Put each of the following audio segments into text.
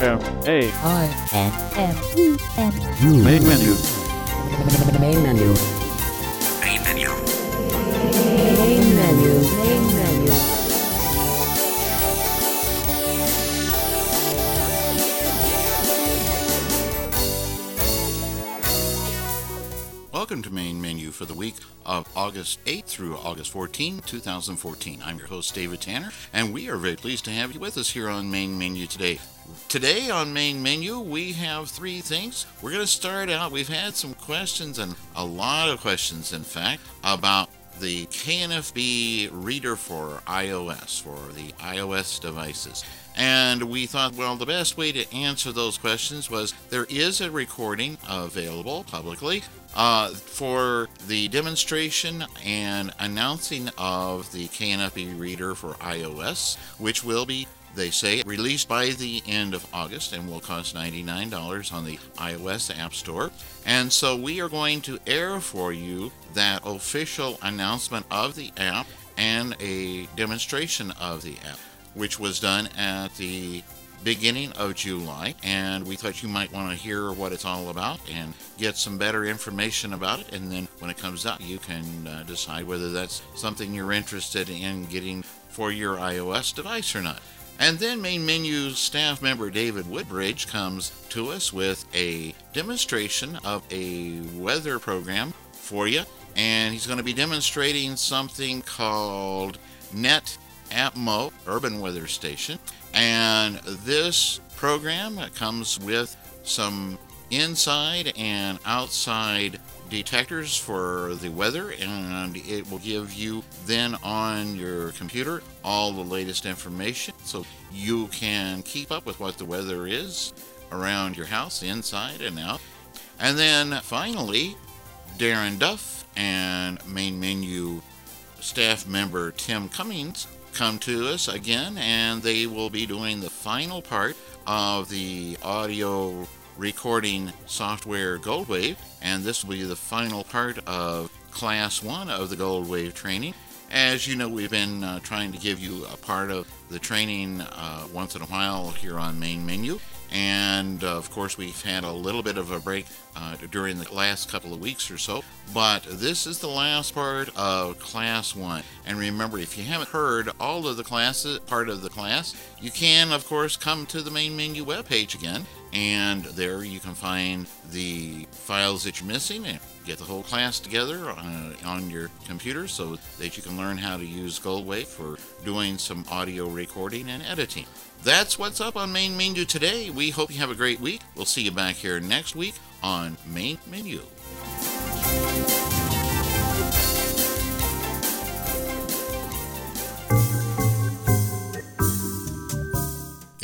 M A I N M E N U. main menu. Main menu. Welcome to Main Menu for the week of August 8th through August 14, 2014. I'm your host, David Tanner, and we are very pleased to have you with us here on Main Menu today. Today on Main Menu, we have three things. We're going to start out, we've had some questions, and a lot of questions, in fact, about the KNFB reader for iOS, for the iOS devices. And we thought, well, the best way to answer those questions was there is a recording available publicly uh, for the demonstration and announcing of the KNFB reader for iOS, which will be they say released by the end of August and will cost $99 on the iOS App Store. And so we are going to air for you that official announcement of the app and a demonstration of the app, which was done at the beginning of July. And we thought you might want to hear what it's all about and get some better information about it. And then when it comes out, you can uh, decide whether that's something you're interested in getting for your iOS device or not. And then main menu staff member David Woodbridge comes to us with a demonstration of a weather program for you. And he's going to be demonstrating something called Net Atmo Urban Weather Station. And this program comes with some inside and outside detectors for the weather and it will give you then on your computer all the latest information. So you can keep up with what the weather is around your house inside and out. And then finally darren duff and main menu staff member tim cummings come to us again and they will be doing the final part of the audio recording software Goldwave, and this will be the final part of Class 1 of the Goldwave training. As you know, we've been uh, trying to give you a part of the training uh, once in a while here on Main Menu. And uh, of course, we've had a little bit of a break uh, during the last couple of weeks or so. But this is the last part of Class 1. And remember, if you haven't heard all of the classes, part of the class, you can, of course, come to the main menu webpage again. And there you can find the files that you're missing and get the whole class together uh, on your computer so that you can learn how to use Goldwave for doing some audio recording and editing. That's what's up on Main Menu today. We hope you have a great week. We'll see you back here next week on Main Menu.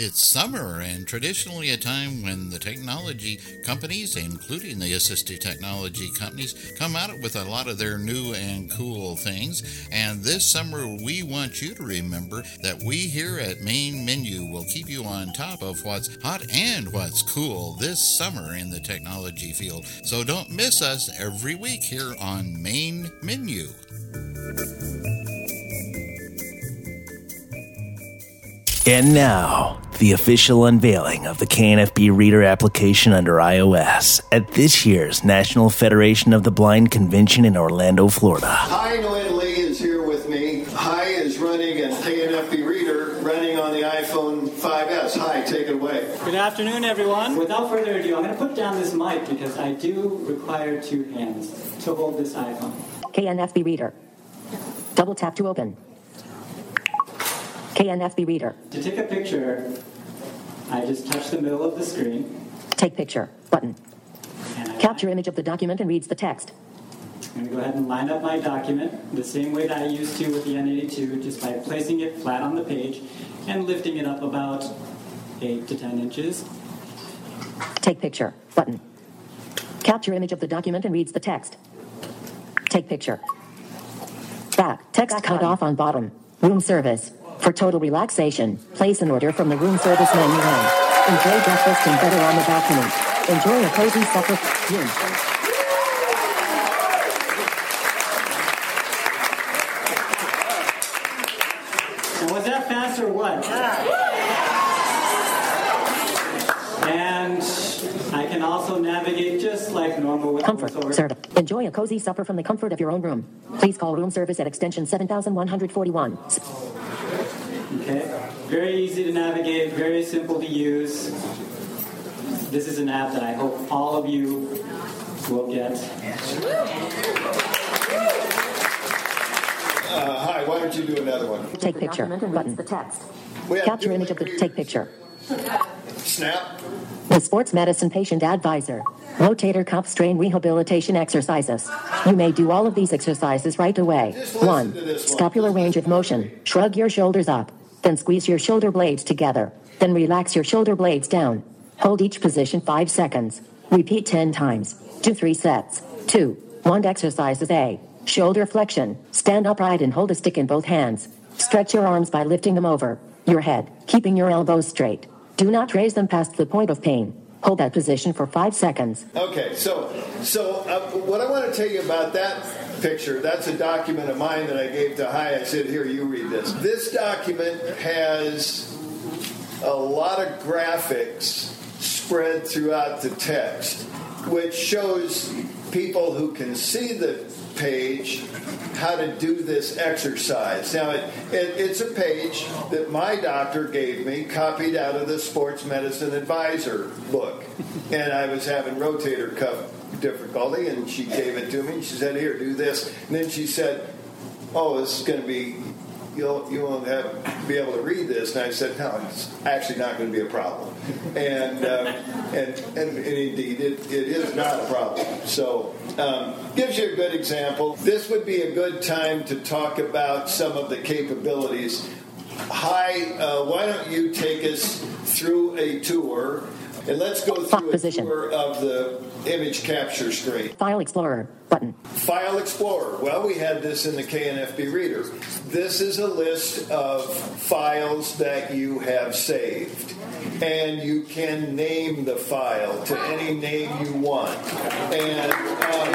It's summer and traditionally a time when the technology companies, including the assistive technology companies, come out with a lot of their new and cool things. And this summer, we want you to remember that we here at Main Menu will keep you on top of what's hot and what's cool this summer in the technology field. So don't miss us every week here on Main Menu. And now, the official unveiling of the KNFB Reader application under iOS at this year's National Federation of the Blind convention in Orlando, Florida. Hai Nguyen Ly is here with me. Hai is running a KNFB reader running on the iPhone 5S. Hai, take it away. Good afternoon, everyone. Without further ado, I'm going to put down this mic because I do require two hands to hold this iPhone. KNFB Reader. Double tap to open. KNFB Reader. To take a picture, I just touch the middle of the screen. Take picture. Button. Capture image of the document and reads the text. I'm going to go ahead and line up my document the same way that I used to with the N82, just by placing it flat on the page and lifting it up about 8 to 10 inches. Take picture. Button. Capture image of the document and reads the text. Take picture. Back. Text cut off on bottom. Room service. For total relaxation, place an order from the room service menu. Enjoy breakfast and better on the balcony. Enjoy a cozy supper. Room. Was that fast or what? And I can also navigate just like normal with Comfort. Service. Enjoy a cozy supper from the comfort of your own room. Please call room service at extension 7141. Okay. Very easy to navigate, very simple to use. This is an app that I hope all of you will get. Uh, Hai, why don't you do another one? Take picture. Button. The text. Capture image of the. Take picture. Snap. The Sports Medicine Patient Advisor. Rotator cuff strain rehabilitation exercises. You may do all of these exercises right away. 1. one. Scapular range of motion. Shrug your shoulders up. Then squeeze your shoulder blades together. Then relax your shoulder blades down. Hold each position 5 seconds. Repeat 10 times. Do 3 sets. 2. 1 exercises A. Shoulder flexion. Stand upright and hold a stick in both hands. Stretch your arms by lifting them over your head, keeping your elbows straight. Do not raise them past the point of pain. Hold that position for 5 seconds. Okay, so so uh, what I want to tell you about that picture, that's a document of mine that I gave to Hai. I said, here, you read this. This document has a lot of graphics spread throughout the text, which shows people who can see the page how to do this exercise. Now, it, it, it's a page that my doctor gave me, copied out of the Sports Medicine Advisor book. And I was having rotator cuff difficulty, and she gave it to me. She said, Here, do this. And then she said, Oh, this is going to be you'll you won't have be able to read this. And I said, no, it's actually not going to be a problem. And uh, and, and and indeed, it, it is not a problem. So um, gives you a good example. This would be a good time to talk about some of the capabilities. Hai, uh, why don't you take us through a tour? And let's go through a Position. tour of the image capture screen. File Explorer. Button. File Explorer. Well, we had this in the KNFB reader. This is a list of files that you have saved. And you can name the file to any name you want. And, um,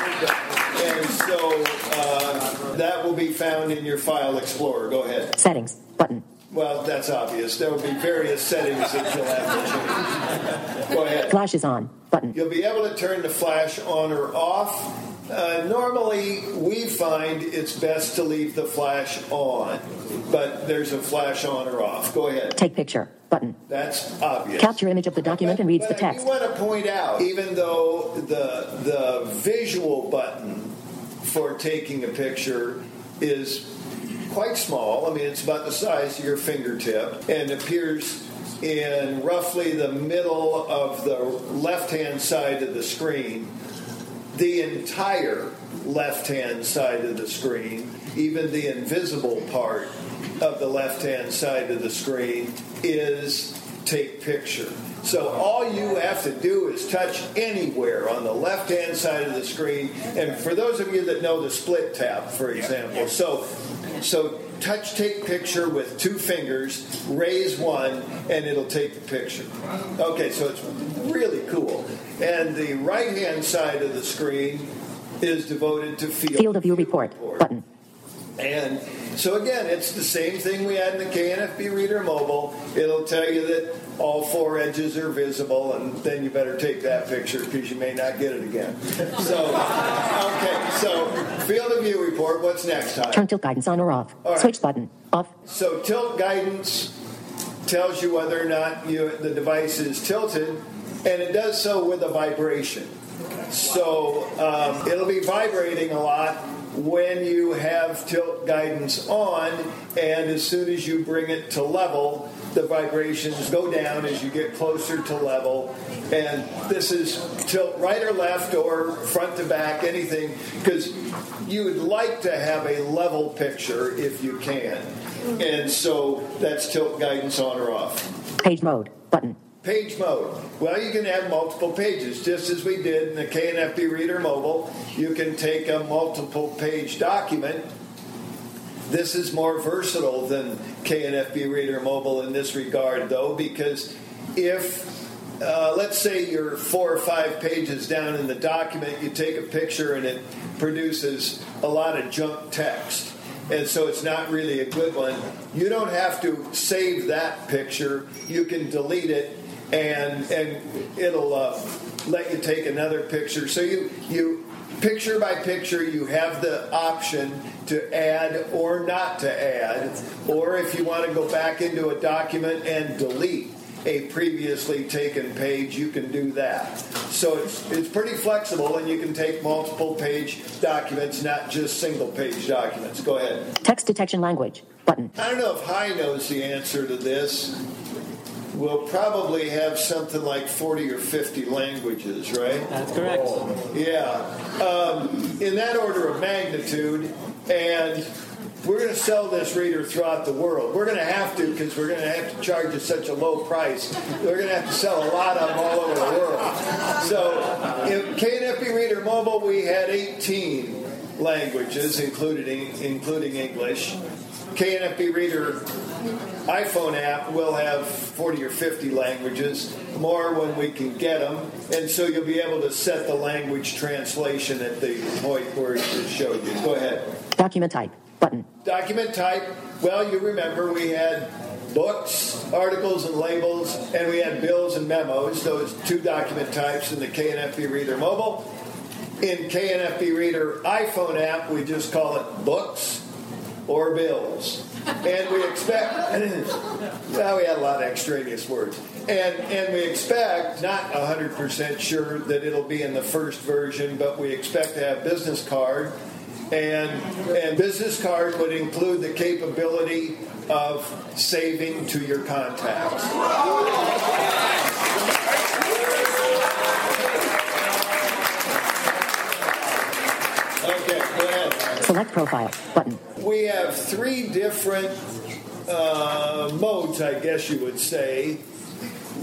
and so uh, that will be found in your File Explorer. Go ahead. Settings. Button. Well, that's obvious. There will be various settings that you'll have to change. Go ahead. Flash is on. Button. You'll be able to turn the flash on or off. Uh, normally, we find it's best to leave the flash on, but there's a flash on or off. Go ahead. Take picture. Button. That's obvious. Capture image of the document and reads the text. I want to point out, even though the the visual button for taking a picture is quite small. I mean, it's about the size of your fingertip and appears in roughly the middle of the left-hand side of the screen. The entire left-hand side of the screen, even the invisible part of the left-hand side of the screen, is take picture. So all you have to do is touch anywhere on the left-hand side of the screen. And for those of you that know the split tap, for example, so so touch take picture with two fingers, raise one, and it'll take the picture. Okay, so it's really cool. And the right-hand side of the screen is devoted to field, Field of view report. Button. and so again, it's the same thing we had in the KNFB Reader Mobile. It'll tell you that all four edges are visible, and then you better take that picture because you may not get it again. So, okay, so field of view report. What's next, Todd? Turn tilt guidance on or off. All right. Switch button. Off. So tilt guidance tells you whether or not you, the device is tilted, and it does so with a vibration. So um, it'll be vibrating a lot when you have tilt guidance on, and as soon as you bring it to level, the vibrations go down as you get closer to level. And this is tilt right or left or front to back, anything, because you would like to have a level picture if you can. And so that's tilt guidance on or off. Page mode. Button. Page mode. Well, you can have multiple pages, just as we did in the KNFB Reader Mobile. You can take a multiple page document. This is more versatile than KNFB Reader Mobile in this regard, though, because if, uh, let's say you're four or five pages down in the document, you take a picture and it produces a lot of junk text and so it's not really a good one. You don't have to save that picture. You can delete it and and it'll uh, let you take another picture. So you you picture by picture, you have the option to add or not to add, or if you want to go back into a document and delete a previously taken page, you can do that. So it's, it's pretty flexible, and you can take multiple page documents, not just single page documents. Go ahead. Text detection language. Button. I don't know if Hai knows the answer to this. We'll probably have something like 40 or 50 languages, right? That's correct. Yeah. Um, in that order of magnitude, and we're going to sell this reader throughout the world. We're going to have to because we're going to have to charge at such a low price. We're going to have to sell a lot of them all over the world. So, in KNFB Reader Mobile, we had 18 languages, including including English. KNFB Reader iPhone app will have 40 or 50 languages, more when we can get them. And so you'll be able to set the language translation at the point where it just showed you. Go ahead. Document type. Button. Document type, well, you remember we had books, articles, and labels, and we had bills and memos, those two document types in the KNFB Reader Mobile. In KNFB Reader iPhone app, we just call it books or bills. And we expect, well, we had a lot of extraneous words. And, and we expect, not 100% sure that it'll be in the first version, but we expect to have business card. And, and business card would include the capability of saving to your contacts. Select profile. Button. We have three different uh, modes, I guess you would say,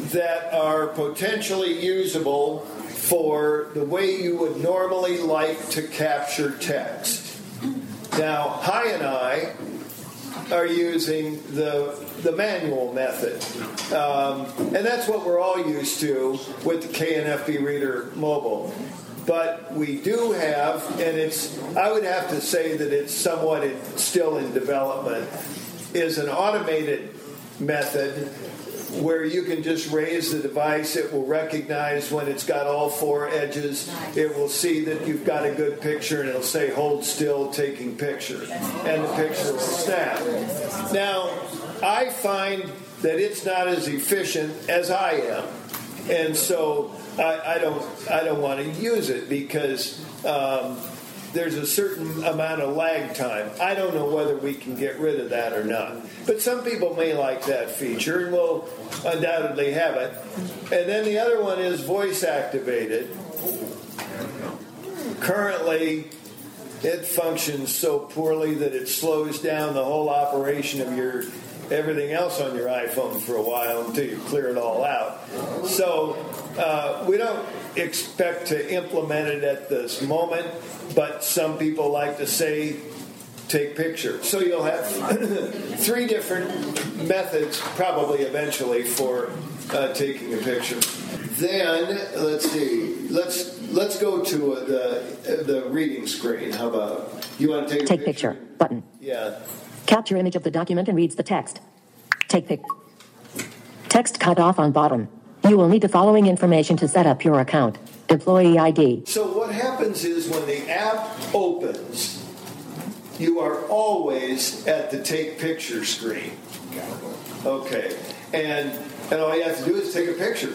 that are potentially usable for the way you would normally like to capture text. Now, Hai and I are using the the manual method, um, and that's what we're all used to with the KNFB Reader Mobile. But we do have, and it's I would have to say that it's somewhat in, still in development, is an automated method where you can just raise the device. It will recognize when it's got all four edges. It will see that you've got a good picture and it'll say hold still taking picture. And the picture will snap. Now, I find that it's not as efficient as I am. And so I, I don't I don't want to use it because um, there's a certain amount of lag time. I don't know whether we can get rid of that or not. But some people may like that feature and will undoubtedly have it. And then the other one is voice activated. Currently, it functions so poorly that it slows down the whole operation of your everything else on your iPhone for a while until you clear it all out. So uh, we don't expect to implement it at this moment, but some people like to say take pictures. So you'll have three different methods, probably eventually, for uh, taking a picture. Then let's see. Let's let's go to uh, the the reading screen. How about you want to take a Take picture. Button. Yeah. Capture image of the document and reads the text. Take pic. Text cut off on bottom. You will need the following information to set up your account. Employee ID. So what happens is when the app opens, you are always at the take picture screen. Okay. And and all you have to do is take a picture.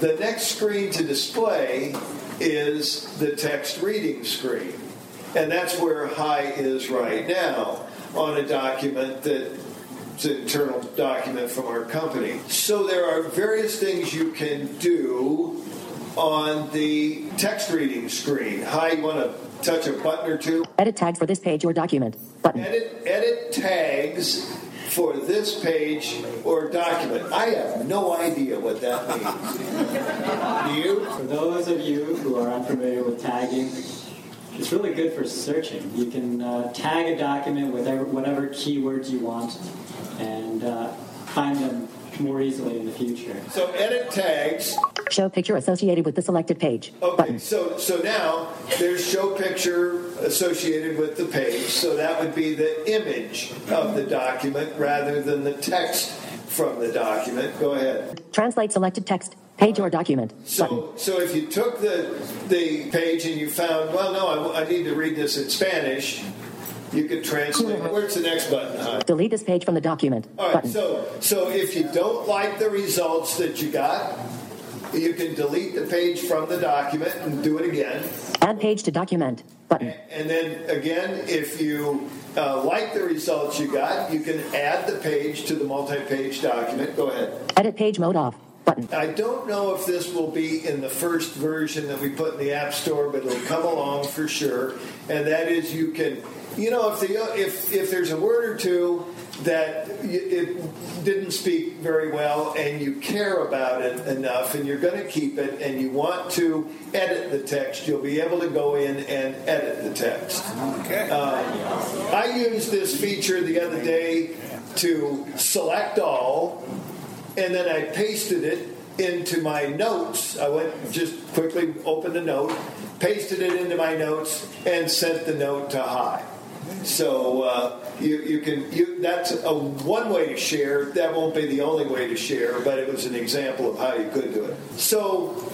The next screen to display is the text reading screen. And that's where Hai is right now on a document that it's an internal document from our company. So there are various things you can do on the text reading screen. Hai, you want to touch a button or two? Edit tags for this page or document. Button. Edit, edit tags for this page or document. I have no idea what that means. Do you? For those of you who are unfamiliar with tagging, it's really good for searching. You can uh, tag a document with whatever, whatever keywords you want and uh, find them more easily in the future. So edit tags. Show picture associated with the selected page. Okay, Button. so so now there's show picture associated with the page. So that would be the image of the document rather than the text from the document. Go ahead. Translate selected text, page or document. Button. So, so if you took the the page and you found, well, no, I, I need to read this in Spanish, you could translate. Where's the next button? Huh? Delete this page from the document. All right. Button. So, so if you don't like the results that you got, you can delete the page from the document and do it again. Add page to document. Button. And then again, if you uh, like the results you got, you can add the page to the multi-page document. Go ahead. Edit page mode off. Button. I don't know if this will be in the first version that we put in the App Store, but it'll come along for sure. And that is, you can, you know, if the if if there's a word or two that it didn't speak very well, and you care about it enough, and you're going to keep it, and you want to edit the text, you'll be able to go in and edit the text. Okay. Um, I used this feature the other day to select all, and then I pasted it into my notes. I went just quickly opened the note, pasted it into my notes, and sent the note to Hai. So uh, you, you can you, that's a one way to share. That won't be the only way to share, but it was an example of how you could do it. So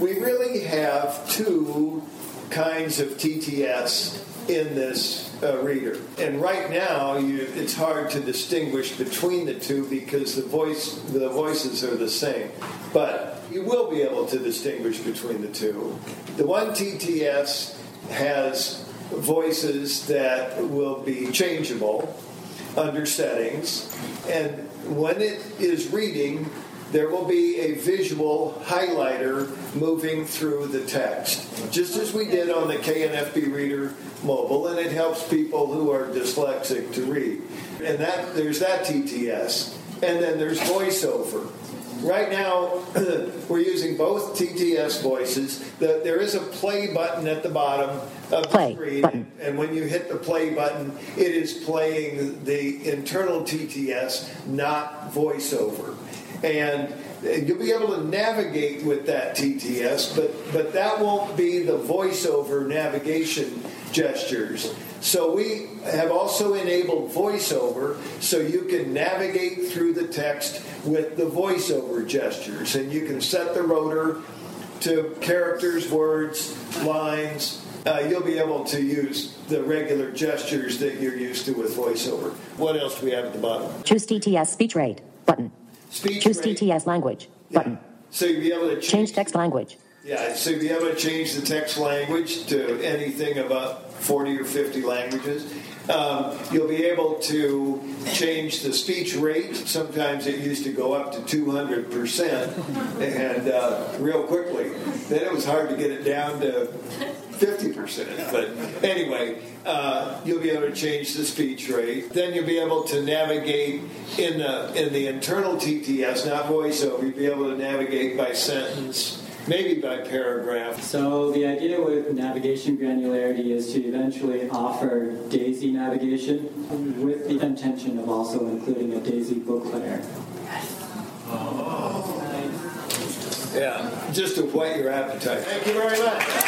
we really have two kinds of TTS in this uh, reader, and right now you, it's hard to distinguish between the two because the voice the voices are the same, but you will be able to distinguish between the two. The one TTS has voices that will be changeable under settings, and when it is reading, there will be a visual highlighter moving through the text, just as we did on the KNFB Reader mobile, and it helps people who are dyslexic to read. And that there's that TTS, and then there's voiceover. Right now, we're using both TTS voices. The, there is a play button at the bottom of Play screen, button. and when you hit the play button, it is playing the internal TTS, not voiceover. And you'll be able to navigate with that TTS, but, but that won't be the voiceover navigation gestures. So we have also enabled voiceover so you can navigate through the text with the voiceover gestures. And you can set the rotor to characters, words, lines. Uh, you'll be able to use the regular gestures that you're used to with voiceover. What else do we have at the bottom? Choose TTS speech rate. Button. Speech Choose rate. TTS language. Yeah. Button. So you'll be able to change, Change text language. Yeah, so you'll be able to change the text language to anything about 40 or 50 languages. Um, you'll be able to change the speech rate. Sometimes it used to go up to 200% and uh, real quickly. Then it was hard to get it down to 50%. But anyway, uh, you'll be able to change the speech rate. Then you'll be able to navigate in the, in the internal TTS, not voiceover. You'll be able to navigate by sentence, maybe by paragraph. So the idea with navigation granularity is to eventually offer DAISY navigation with the intention of also including a DAISY book player. Yeah, just to whet your appetite. Thank you very much.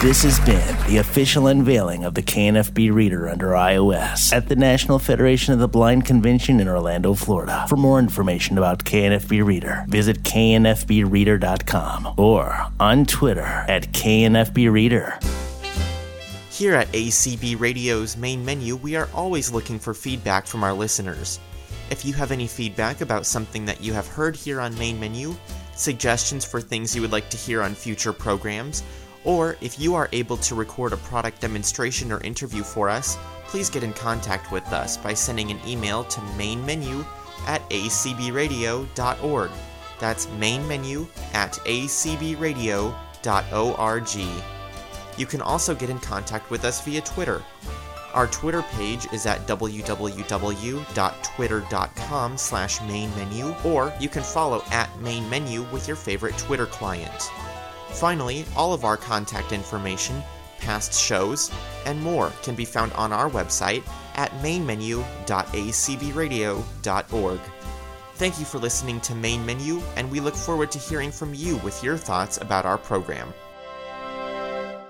This has been the official unveiling of the KNFB Reader under iOS at the National Federation of the Blind Convention in Orlando, Florida. For more information about KNFB Reader, visit knfbreader.com or on Twitter at knfbreader. Here at ACB Radio's main menu, we are always looking for feedback from our listeners. If you have any feedback about something that you have heard here on Main Menu, suggestions for things you would like to hear on future programs, or if you are able to record a product demonstration or interview for us, please get in contact with us by sending an email to mainmenu at acbradio.org. That's mainmenu at acbradio.org. You can also get in contact with us via Twitter. Our Twitter page is at www.twitter.com slash mainmenu, or you can follow at mainmenu with your favorite Twitter client. Finally, all of our contact information, past shows, and more can be found on our website at mainmenu.acbradio.org. Thank you for listening to Main Menu, and we look forward to hearing from you with your thoughts about our program.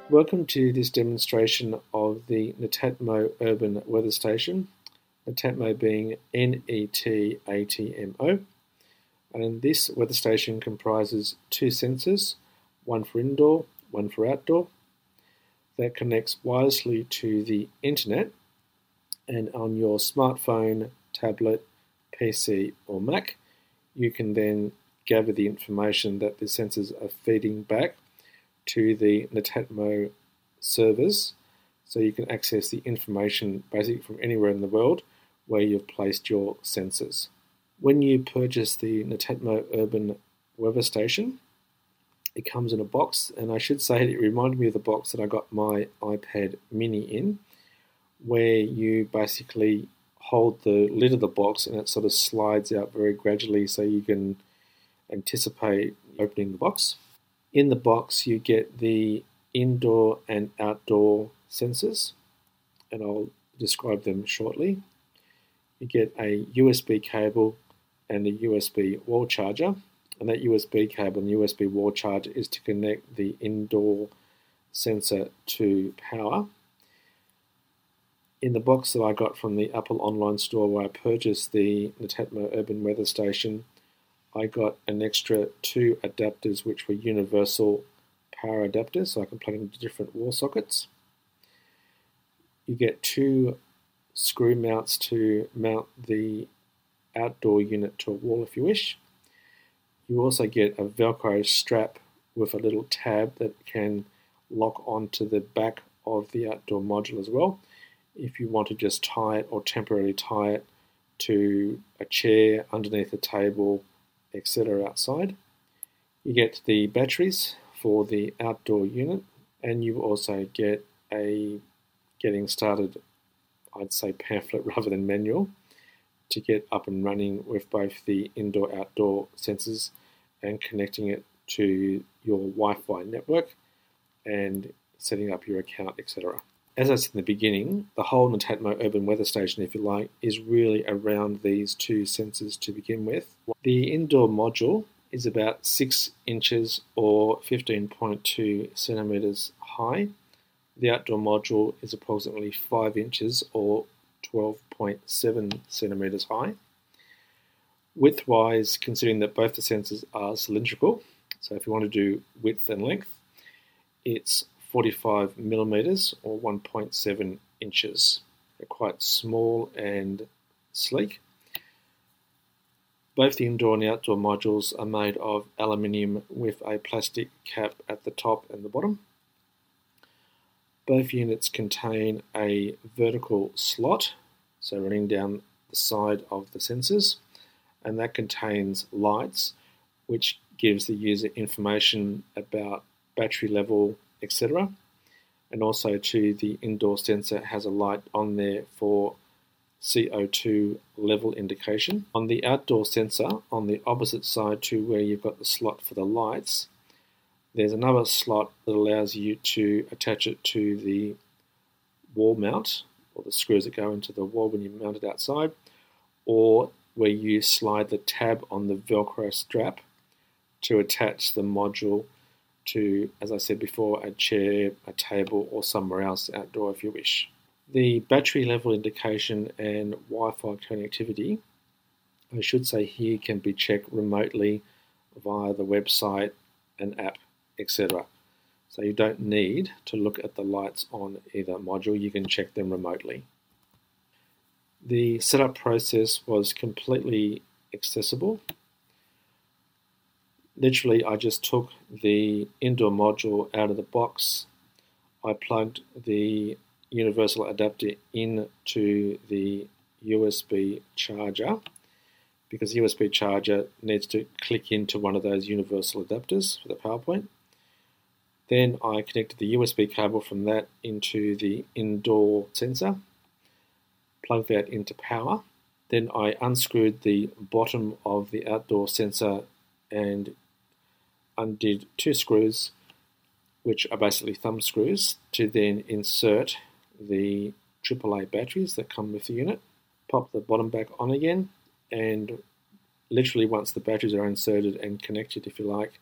Welcome to this demonstration of the Netatmo Urban Weather Station, Netatmo being N-E-T-A-T-M-O. And this weather station comprises two sensors, one for indoor, one for outdoor, that connects wirelessly to the internet and on your smartphone, tablet, PC or Mac, you can then gather the information that the sensors are feeding back to the Netatmo servers. So you can access the information basically from anywhere in the world where you've placed your sensors. When you purchase the Netatmo Urban Weather Station, it comes in a box, and I should say it reminded me of the box that I got my iPad mini in, where you basically hold the lid of the box and it sort of slides out very gradually so you can anticipate opening the box. In the box, you get the indoor and outdoor sensors, and I'll describe them shortly. You get a USB cable and a USB wall charger, and that USB cable and USB wall charger is to connect the indoor sensor to power. In the box that I got from the Apple online store where I purchased the Netatmo Urban Weather Station, I got an extra two adapters which were universal power adapters so I can plug into different wall sockets. You get two screw mounts to mount the outdoor unit to a wall if you wish. You also get a Velcro strap with a little tab that can lock onto the back of the outdoor module as well if you want to just tie it or temporarily tie it to a chair underneath a table etc. outside. You get the batteries for the outdoor unit, and you also get a getting started, I'd say pamphlet rather than manual, to get up and running with both the indoor outdoor sensors and connecting it to your Wi Fi network and setting up your account, etc. As I said in the beginning, the whole Netatmo Urban Weather Station, if you like, is really around these two sensors to begin with. The indoor module is about 6 inches or 15.2 centimeters high. The outdoor module is approximately 5 inches or 12.7 centimeters high. Width-wise, considering that both the sensors are cylindrical, so if you want to do width and length, it's 45 millimeters or 1.7 inches. They're quite small and sleek. Both the indoor and the outdoor modules are made of aluminium with a plastic cap at the top and the bottom. Both units contain a vertical slot, so running down the side of the sensors, and that contains lights which gives the user information about battery level, etc. And also to the indoor sensor has a light on there for CO2 level indication. On the outdoor sensor, on the opposite side to where you've got the slot for the lights, there's another slot that allows you to attach it to the wall mount or the screws that go into the wall when you mount it outside, or where you slide the tab on the Velcro strap to attach the module to, as I said before, a chair, a table, or somewhere else outdoor if you wish. The battery level indication and Wi Fi connectivity, I should say here, can be checked remotely via the website, and app, etc. So you don't need to look at the lights on either module, you can check them remotely. The setup process was completely accessible. Literally, I just took the indoor module out of the box. I plugged the universal adapter into the USB charger because the USB charger needs to click into one of those universal adapters for the PowerPoint. Then I connected the USB cable from that into the indoor sensor, plugged that into power. Then I unscrewed the bottom of the outdoor sensor and undid two screws, which are basically thumb screws, to then insert the AAA batteries that come with the unit, pop the bottom back on again, and literally once the batteries are inserted and connected, if you like,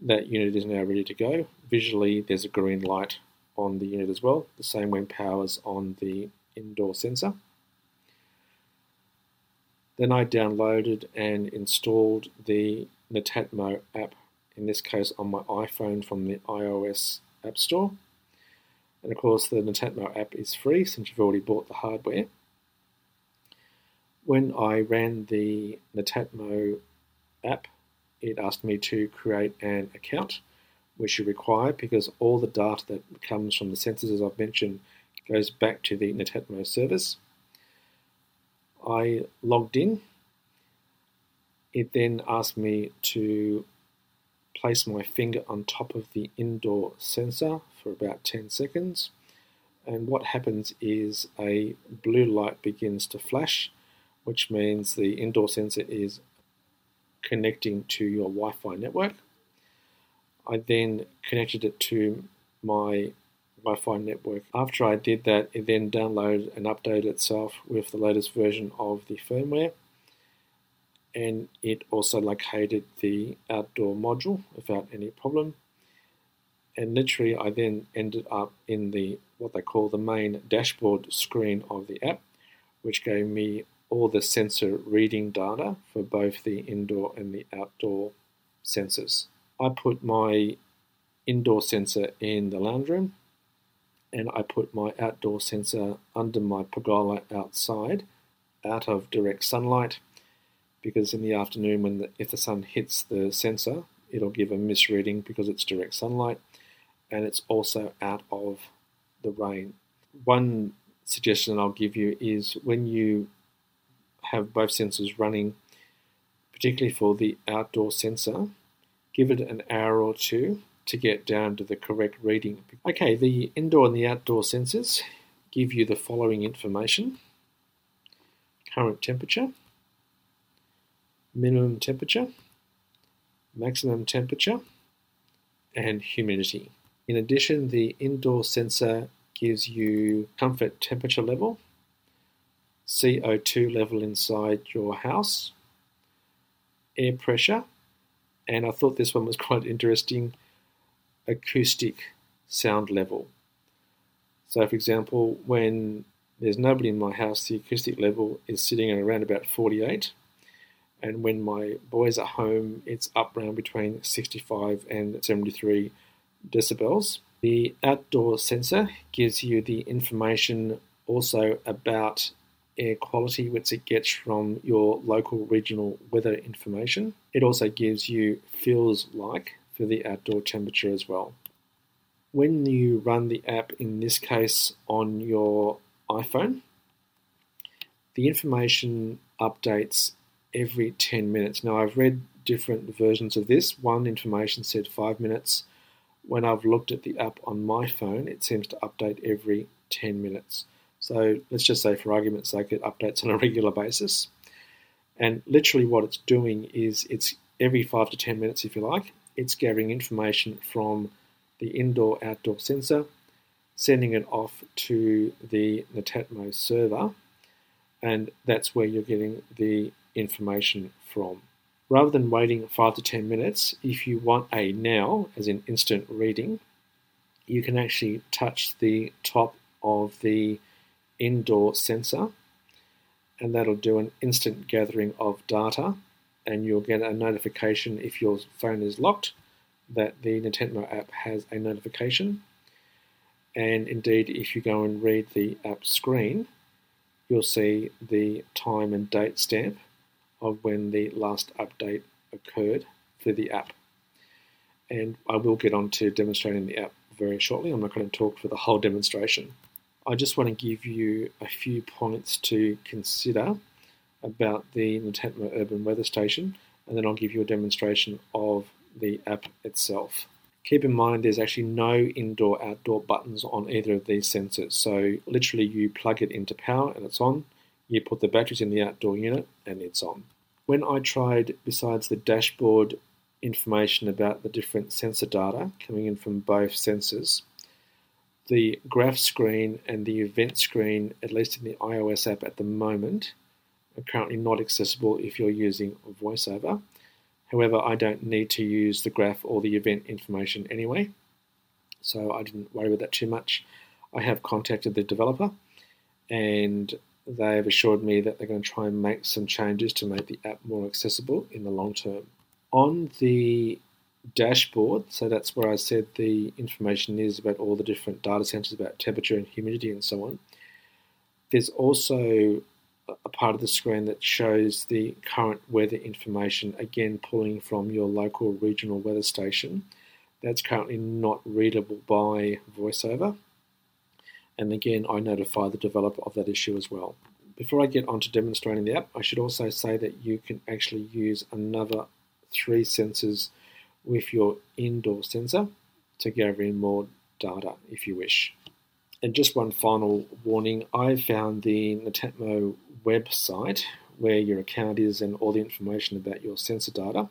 that unit is now ready to go. Visually, there's a green light on the unit as well, the same when power's on the indoor sensor. Then I downloaded and installed the Netatmo app, in this case on my iPhone from the iOS App Store. And of course, the Netatmo app is free since you've already bought the hardware. When I ran the Netatmo app, it asked me to create an account, which you require because all the data that comes from the sensors, as I've mentioned, goes back to the Netatmo service. I logged in. It then asked me to place my finger on top of the indoor sensor for about 10 seconds. And what happens is a blue light begins to flash, which means the indoor sensor is connecting to your Wi Fi network. I then connected it to my Wi Fi network. After I did that, it then downloaded and updated itself with the latest version of the firmware. And it also located the outdoor module without any problem. And literally, I then ended up in the what they call the main dashboard screen of the app, which gave me all the sensor reading data for both the indoor and the outdoor sensors. I put my indoor sensor in the lounge room and I put my outdoor sensor under my pergola outside out of direct sunlight because in the afternoon when the, if the sun hits the sensor it'll give a misreading because it's direct sunlight and it's also out of the rain. One suggestion I'll give you is when you have both sensors running, particularly for the outdoor sensor, give it an hour or two to get down to the correct reading. Okay, the indoor and the outdoor sensors give you the following information current temperature, minimum temperature, maximum temperature, and humidity. In addition, the indoor sensor gives you comfort temperature level, CO2 level inside your house, air pressure, and I thought this one was quite interesting acoustic sound level. So, for example, when there's nobody in my house, the acoustic level is sitting at around about 48, and when my boys are home, it's up around between 65 and 73 decibels. The outdoor sensor gives you the information also about air quality which it gets from your local regional weather information. It also gives you feels like for the outdoor temperature as well. When you run the app, in this case on your iPhone, the information updates every 10 minutes. Now, I've read different versions of this. One information said 5 minutes. When I've looked at the app on my phone, it seems to update every 10 minutes. So let's just say, for argument's sake, it updates on a regular basis. And literally, what it's doing is it's every five to 10 minutes, if you like, it's gathering information from the indoor outdoor sensor, sending it off to the Netatmo server, and that's where you're getting the information from. Rather than waiting five to 10 minutes, if you want a now, as in instant reading, you can actually touch the top of the indoor sensor, and that'll do an instant gathering of data. And you'll get a notification if your phone is locked that the Netatmo app has a notification. And indeed, if you go and read the app screen, you'll see the time and date stamp of when the last update occurred for the app. And I will get on to demonstrating the app very shortly. I'm not going to talk for the whole demonstration. I just want to give you a few points to consider about the Netatmo Urban Weather Station, and then I'll give you a demonstration of the app itself. Keep in mind there's actually no indoor outdoor buttons on either of these sensors, so literally you plug it into power and it's on, you put the batteries in the outdoor unit and it's on. When I tried, besides the dashboard information about the different sensor data coming in from both sensors, the graph screen and the event screen, at least in the iOS app at the moment, are currently not accessible if you're using VoiceOver. However, I don't need to use the graph or the event information anyway, so I didn't worry about that too much. I have contacted the developer and they have assured me that they're going to try and make some changes to make the app more accessible in the long term. On the dashboard, so that's where I said the information is about all the different data centers about temperature and humidity and so on. There's also a part of the screen that shows the current weather information, again pulling from your local regional weather station. That's currently not readable by VoiceOver. And again, I notify the developer of that issue as well. Before I get on to demonstrating the app, I should also say that you can actually use another three sensors with your indoor sensor to gather in more data if you wish. And just one final warning I found the Netatmo website where your account is and all the information about your sensor data.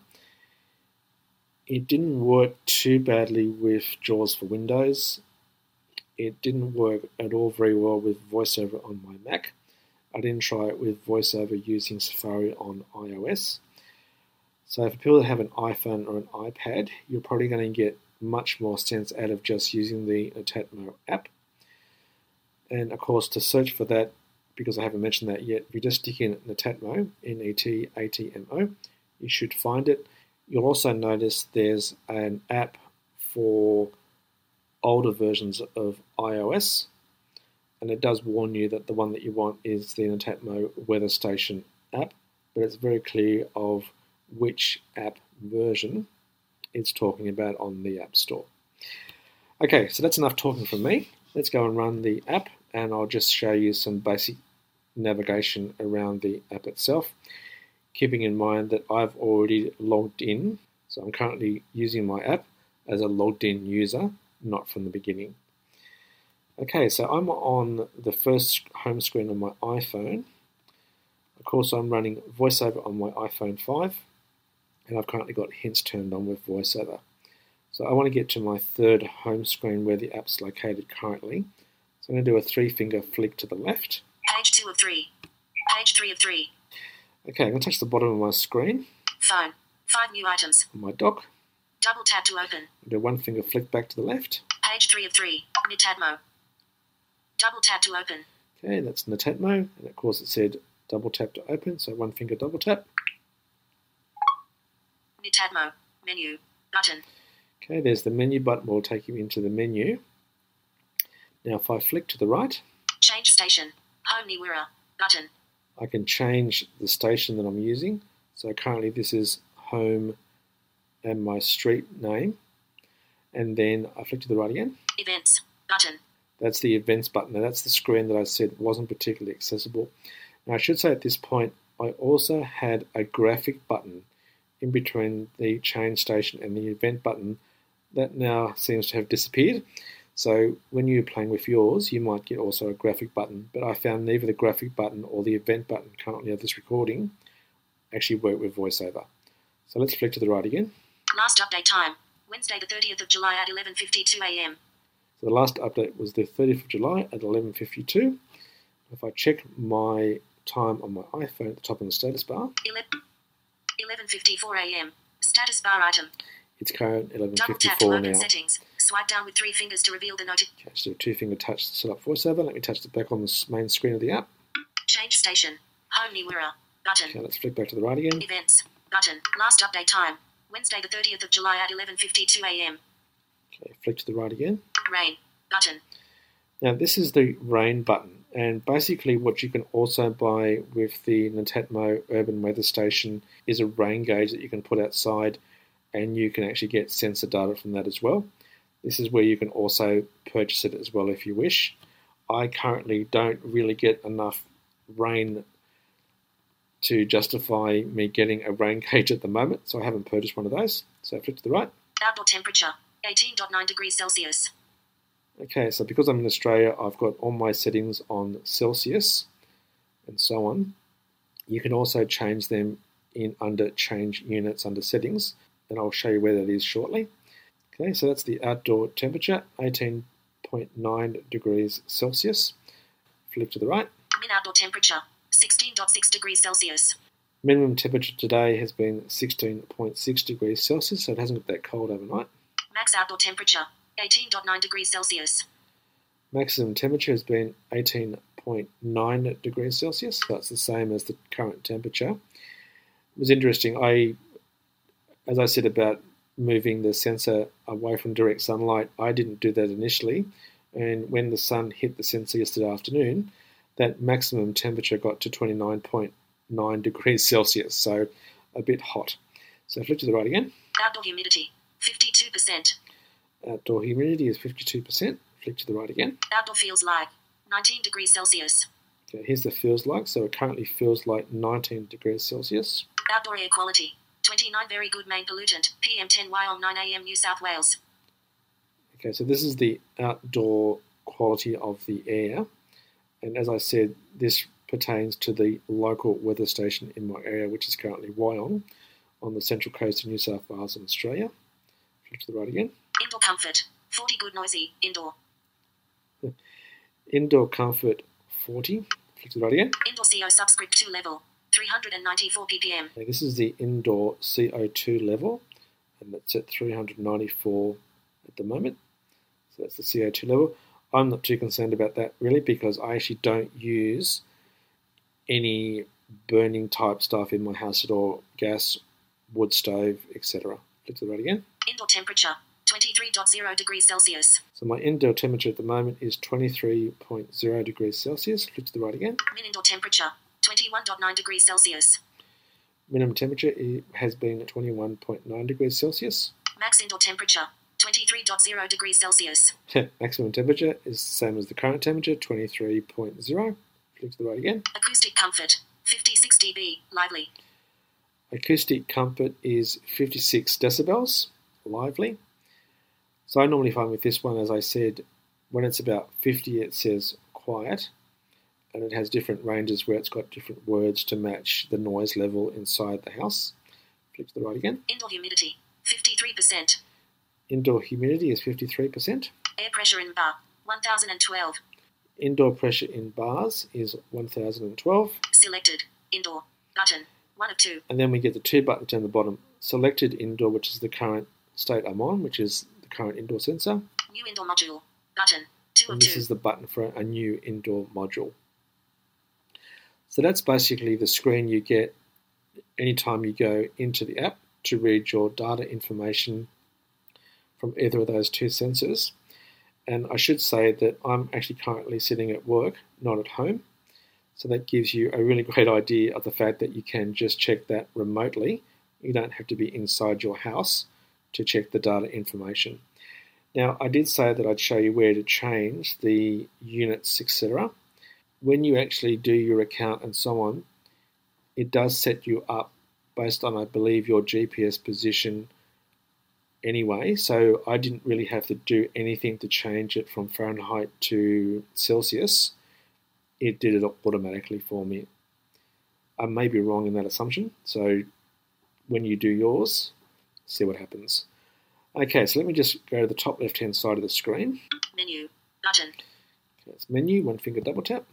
It didn't work too badly with JAWS for Windows. It didn't work at all very well with VoiceOver on my Mac. I didn't try it with VoiceOver using Safari on iOS. So for people that have an iPhone or an iPad, you're probably going to get much more sense out of just using the Netatmo app. And of course, to search for that, because I haven't mentioned that yet, if you just stick in Netatmo, N-E-T-A-T-M-O, you should find it. You'll also notice there's an app for older versions of iOS, and it does warn you that the one that you want is the Netatmo Weather Station app, but it's very clear of which app version it's talking about on the App Store. Okay, so that's enough talking from me. Let's go and run the app, and I'll just show you some basic navigation around the app itself, keeping in mind that I've already logged in. So I'm currently using my app as a logged in user, not from the beginning. Okay, so I'm on the first home screen on my iPhone. Of course, I'm running VoiceOver on my iPhone 5, and I've currently got hints turned on with VoiceOver. So I want to get to my third home screen where the app's located currently. So I'm going to do a three finger flick to the left. Page 2 of 3. Page 3 of 3. Okay, I'm going to touch the bottom of my screen Phone. 5 new items. on my dock. Double tap to open. Do one finger flick back to the left. Page 3 of 3. Netatmo. Double tap to open. Okay, that's Netatmo, and of course it said double tap to open, so one finger double tap. Netatmo. Menu. Button. Okay, there's the menu button, We'll take you into the menu. Now if I flick to the right, Change station. Home Niwira. Button. I can change the station that I'm using. So currently this is home and my street name. And then I flick to the right again. Events. Button. That's the events button. Now that's the screen that I said wasn't particularly accessible. Now I should say at this point, I also had a graphic button in between the change station and the event button that now seems to have disappeared. So when you're playing with yours, you might get also a graphic button, but I found neither the graphic button or the event button currently of this recording actually work with VoiceOver. So let's flick to the right again. Last update time. Wednesday the 30th of July at 11.52 a.m. So the last update was the 30th of July at 11.52. If I check my time on my iPhone at the top of the status bar, 11.54 a.m. Status bar item. it's current Double tap to 11.54 open now. settings. Swipe down with three fingers to reveal the notif. Okay, so two finger touch to set up VoiceOver. Let me touch it back on the main screen of the app. Change station. Home Niwira. Button. Okay, let's flick back to the right again. Events. Button. Last update time. Wednesday the 30th of July at 11.52 a.m. Okay, flick to the right again. Rain. Button. Now this is the rain button, and basically what you can also buy with the Netatmo Urban Weather Station is a rain gauge that you can put outside, and you can actually get sensor data from that as well. This is where you can also purchase it as well if you wish. I currently don't really get enough rain to justify me getting a rain gauge at the moment, so I haven't purchased one of those. So flip to the right. Outdoor temperature. 18.9 degrees Celsius. Okay, so because I'm in Australia, I've got all my settings on Celsius and so on. You can also change them in under change units under settings, and I'll show you where that is shortly. Okay, so that's the outdoor temperature, 18.9 degrees Celsius. Flip to the right. Min outdoor temperature. 16.6 degrees Celsius. Minimum temperature today has been 16.6 degrees Celsius, so it hasn't got that cold overnight. Max outdoor temperature 18.9 degrees Celsius. Maximum temperature has been 18.9 degrees Celsius. That's the same as the current temperature. It was interesting. I, as I said about moving the sensor away from direct sunlight, I didn't do that initially. And when the sun hit the sensor yesterday afternoon, that maximum temperature got to 29.9 degrees Celsius, so a bit hot. So flip to the right again. Outdoor humidity 52%. Outdoor humidity is 52%. Flick to the right again. Outdoor feels like 19 degrees Celsius. Okay, here's the feels like. So it currently feels like 19 degrees Celsius. Outdoor air quality 29 very good main pollutant PM10 Wyong 9 AM New South Wales. Okay, so this is the outdoor quality of the air. And as I said, this pertains to the local weather station in my area, which is currently Wyong on the central coast of New South Wales in Australia. Flip to the right again. Indoor comfort 40 good noisy indoor. Indoor comfort 40. Flip to the right again. Indoor CO subscript 2 level 394 ppm. Okay, this is the indoor CO2 level, and that's at 394 at the moment. So that's the CO2 level. I'm not too concerned about that really because I actually don't use any burning type stuff in my house at all gas, wood stove, etc. Flip to the right again. Indoor temperature 23.0 degrees Celsius. So my indoor temperature at the moment is 23.0 degrees Celsius. Flip to the right again. Min indoor temperature 21.9 degrees Celsius. Minimum temperature has been at 21.9 degrees Celsius. Max indoor temperature 23.0 degrees Celsius. Maximum temperature is the same as the current temperature, 23.0. Flip to the right again. Acoustic comfort 56 dB lively. Acoustic comfort is 56 decibels, lively. So I normally find with this one, as I said, when it's about 50, it says quiet, and it has different ranges where it's got different words to match the noise level inside the house. Flip to the right again. Indoor humidity 53%. Indoor humidity is 53%. Air pressure in bar 1012. Indoor pressure in bars is 1012. Selected indoor button 1 of 2. And then we get the two buttons down the bottom. Selected indoor, which is the current state I'm on, which is current indoor sensor. New indoor module button 2 of And this 2. is the button for a new indoor module. So that's basically the screen you get anytime you go into the app to read your data information from either of those two sensors. And I should say that I'm actually currently sitting at work, not at home. So that gives you a really great idea of the fact that you can just check that remotely. You don't have to be inside your house to check the data information. Now, I did say that I'd show you where to change the units, etc. When you actually do your account and so on, it does set you up based on, I believe, your GPS position anyway. So I didn't really have to do anything to change it from Fahrenheit to Celsius. It did it automatically for me. I may be wrong in that assumption. So when you do yours, see what happens. Okay, so let me just go to the top left hand side of the screen. Menu button That's menu, one finger double tap.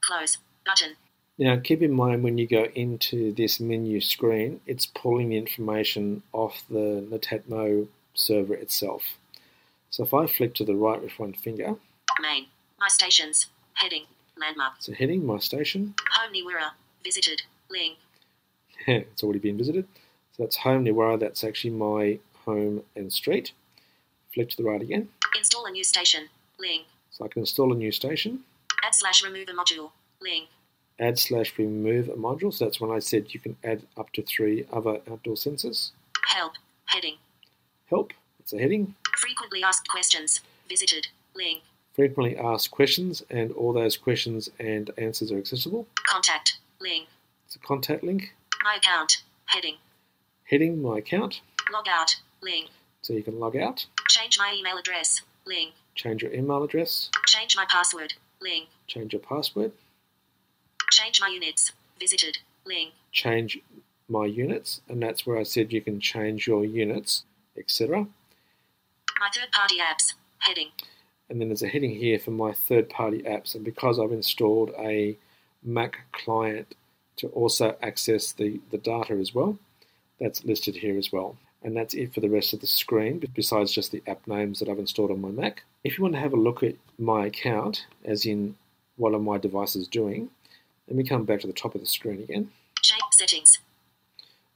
close button. Now, keep in mind when you go into this menu screen, it's pulling the information off the Netatmo server itself. So if I flick to the right with one finger, Main my stations heading landmark so heading my station, home Niwira visited link it's already been visited. So that's home Niwara, that's actually my home and street. Flick to the right again. install a new station link So I can install a new station. add slash remove a module link Add slash remove a module. So that's when I said you can add up to three other outdoor sensors. help heading Help, it's a heading. frequently asked questions visited link Frequently asked questions, and all those questions and answers are accessible. contact link It's a contact link. my account heading Heading my account, log out link. So you can log out, change my email address link. Change your email address, change my password link. Change your password, change my units visited link. Change my units, and that's where I said you can change your units, etc. my third party apps heading. And then there's a heading here for my third party apps, and because I've installed a Mac client to also access the, the data as well. That's listed here as well. And that's it for the rest of the screen, besides just the app names that I've installed on my Mac. If you want to have a look at my account, as in what are my devices doing, let me come back to the top of the screen again. Shape settings.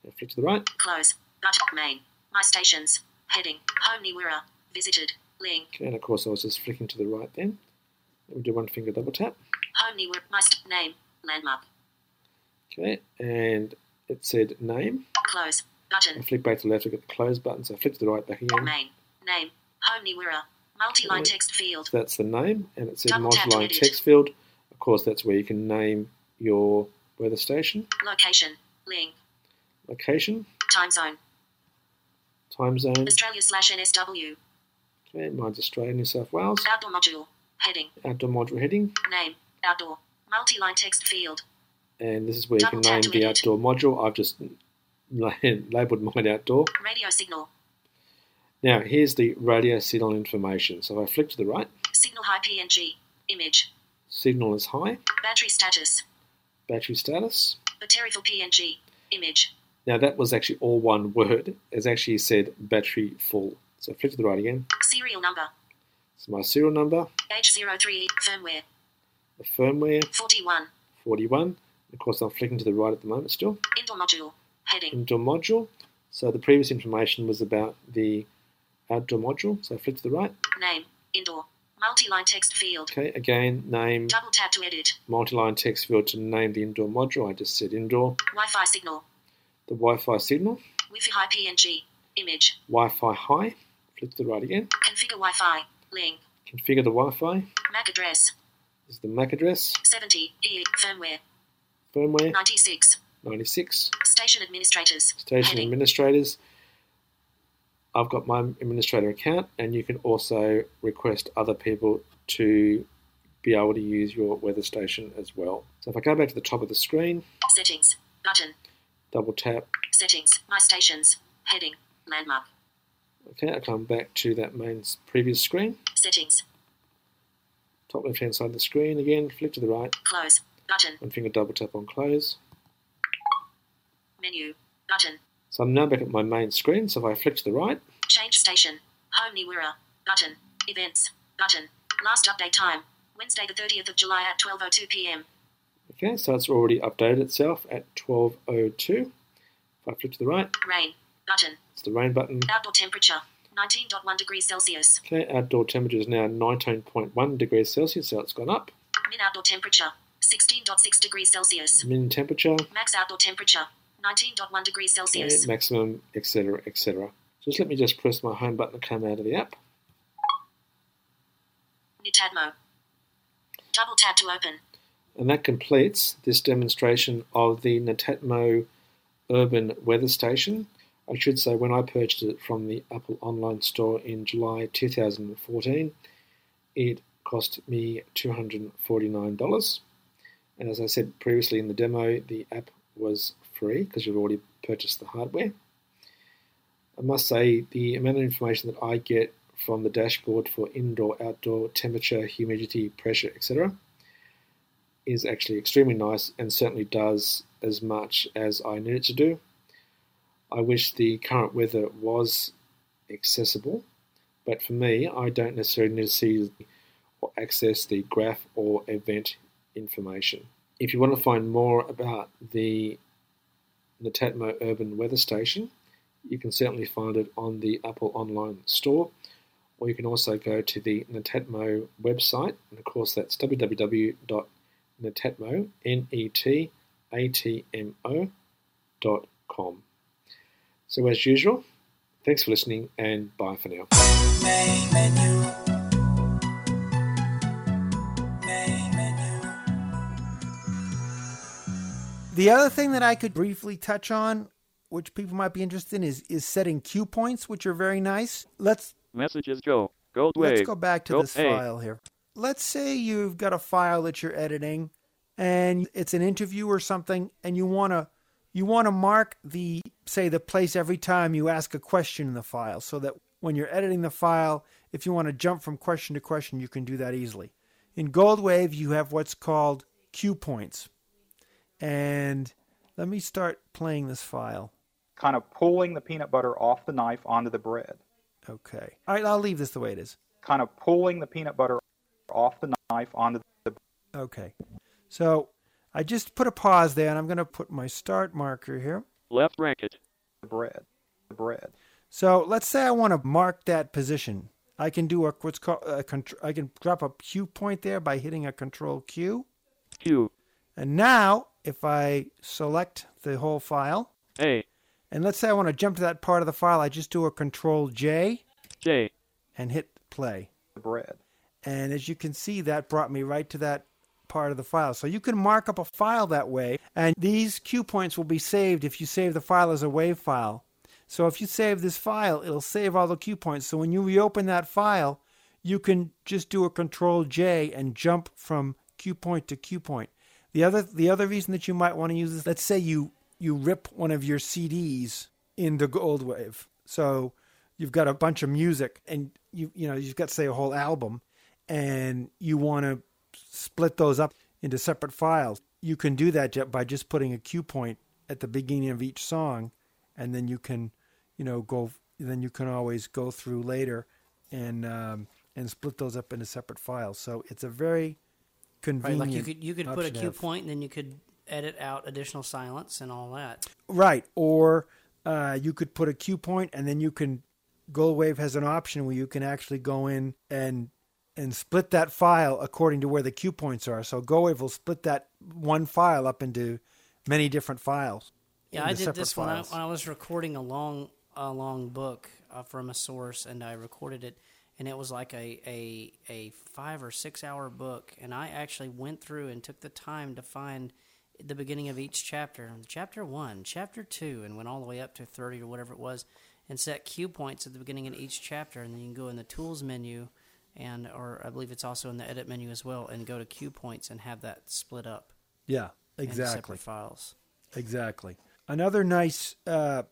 And flick to the right. Close. Button. Main. My stations. Heading. Home Niwira. Visited. Link. Okay, and of course I was just flicking to the right then. Let me do one finger double tap. Home Niwira. My st- name. Landmark. Okay, and it said name. Close. button. I flick back to the left to get the close button, so I flick to the right back again. Main. Name. Home Niwira. Multi-line text field. So that's the name, and it says multi-line text field. Of course, that's where you can name your weather station, Location. Link. location, Time zone. time zone. Australia slash NSW. Okay, mine's Australia, New South Wales. Outdoor module. Heading. Outdoor module heading, Name. Outdoor. Multi-line text field. And this is where you can name the outdoor module. I've just labeled mine outdoor. Radio signal. Now, here's the radio signal information. So if I flick to the right, Signal high PNG. Image. signal is high, Battery status. battery status. Battery for PNG. Image. Now, that was actually all one word. It's actually said battery full. So flick to the right again. Serial number. So my serial number, H03 firmware. the firmware, 41. 41. Of course, I'm flicking to the right at the moment still. Indoor module. Heading. Indoor module. So the previous information was about the outdoor module. So I flick to the right. Name. Indoor. Multi-line text field. Okay, again, name, Double tap to edit. multi-line text field to name the indoor module. I just said indoor. Wi-Fi signal. The Wi-Fi signal, Wi-Fi high PNG. Image. Wi-Fi high. Flick to the right again. Configure Wi-Fi. Link. Configure the Wi-Fi. MAC address. This is the MAC address. 70. E. Firmware. Firmware 96. 96. Station administrators. Station Heading. administrators. I've got my administrator account, and you can also request other people to be able to use your weather station as well. So if I go back to the top of the screen, Settings. Button. double tap, Settings. My stations. Heading. Landmark. okay, I come back to that main previous screen. Settings. Top left hand side of the screen again, flip to the right, Close. Button. one finger double tap on close. Menu. Button. So I'm now back at my main screen, so if I flick to the right, Change station. Home Niwira. Button. Events. Button. Last update time. Wednesday the 30th of July at 12.02 p.m. okay, so it's already updated itself at 12.02. If I flick to the right, Rain. Button. it's the rain button. Outdoor temperature. 19.1 degrees Celsius. Okay, outdoor temperature is now 19.1 degrees Celsius, so it's gone up. Min outdoor temperature. 16.6 degrees Celsius. Min temperature, Max outdoor temperature. 19.1 degrees okay, Celsius. maximum, etc., etc. Just let me just press my home button to come out of the app. Netatmo. Double tap to open. And that completes this demonstration of the Netatmo Urban Weather Station. I should say, when I purchased it from the Apple Online Store in July 2014, it cost me $249. And as I said previously in the demo, the app was free because you've already purchased the hardware. I must say, the amount of information that I get from the dashboard for indoor, outdoor temperature, humidity, pressure, etc., is actually extremely nice and certainly does as much as I need it to do. I wish the current weather was accessible, but for me, I don't necessarily need to see or access the graph or event information. If you want to find more about the Netatmo Urban Weather Station, you can certainly find it on the Apple Online Store, or you can also go to the Netatmo website, and of course that's www.netatmo, N-E-T-A-T-M-O dot com. So as usual, thanks for listening and bye for now. The other thing that I could briefly touch on, which people might be interested in, is is setting cue points, which are very nice. Let's Messages go. Gold let's go back to Go- this file here. Let's say you've got a file that you're editing, and it's an interview or something, and you wanna you want to mark the say the place every time you ask a question in the file, so that when you're editing the file, if you want to jump from question to question, you can do that easily. In GoldWave, you have what's called cue points. And let me start playing this file. Kind of pulling the peanut butter off the knife onto the bread. Okay. All right, I'll leave this the way it is. Kind of pulling the peanut butter off the knife onto the bread. Okay. So I just put a pause there, and I'm going to put my start marker here. Left bracket. The bread. The bread. So let's say I want to mark that position. I can do a what's called a contr- I can drop a cue point there by hitting a Control Q. Q. And now, if I select the whole file, A. and let's say I want to jump to that part of the file, I just do a Control J J. and hit play. The bread. And as you can see, that brought me right to that part of the file. So you can mark up a file that way, and these cue points will be saved if you save the file as a WAV file. So if you save this file, it'll save all the cue points. So when you reopen that file, you can just do a Control J and jump from cue point to cue point. The other the other reason that you might want to use this, let's say you you rip one of your CDs into Goldwave. So you've got a bunch of music and you you know you've got say a whole album and you want to split those up into separate files. You can do that by just putting a cue point at the beginning of each song and then you can you know go then you can always go through later and um, and split those up into separate files. So it's a very Right, convenient like you could you could put a cue point and then you could edit out additional silence and all that. Right. Or uh, you could put a cue point and then you can Goldwave has an option where you can actually go in and and split that file according to where the cue points are. So Goldwave will split that one file up into many different files. Yeah, I did this when I, when I was recording a long a long book uh, from a source, and I recorded it, and it was like a, a a five or six hour book, and I actually went through and took the time to find the beginning of each chapter, chapter one, chapter two, and went all the way up to thirty or whatever it was, and set cue points at the beginning of each chapter, and then you can go in the tools menu. And, or I believe it's also in the edit menu as well, and go to cue points and have that split up. Yeah, exactly. separate files. Exactly. Another nice uh,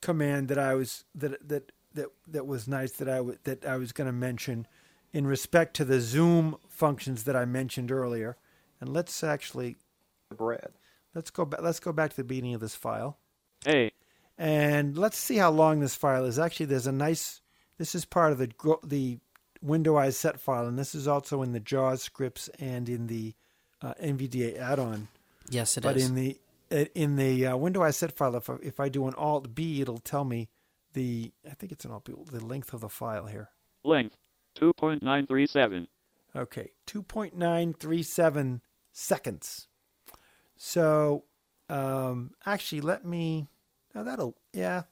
command that I was that that that that was nice that I w- that I was going to mention in respect to the zoom functions that I mentioned earlier. And let's actually The bread. let's go back let's go back to the beginning of this file. A. And let's see how long this file is. Actually, there's a nice. This is part of the gro- the Window set file, and this is also in the JAWS scripts and in the uh, NVDA add-on. Yes, it but is. in the uh, in the uh, Window set file, if I, if I do an Alt B, it'll tell me the I think it's an B, the length of the file here. Length 2.937. Okay, 2.937 seconds. So, um, actually, let me. Now that'll yeah.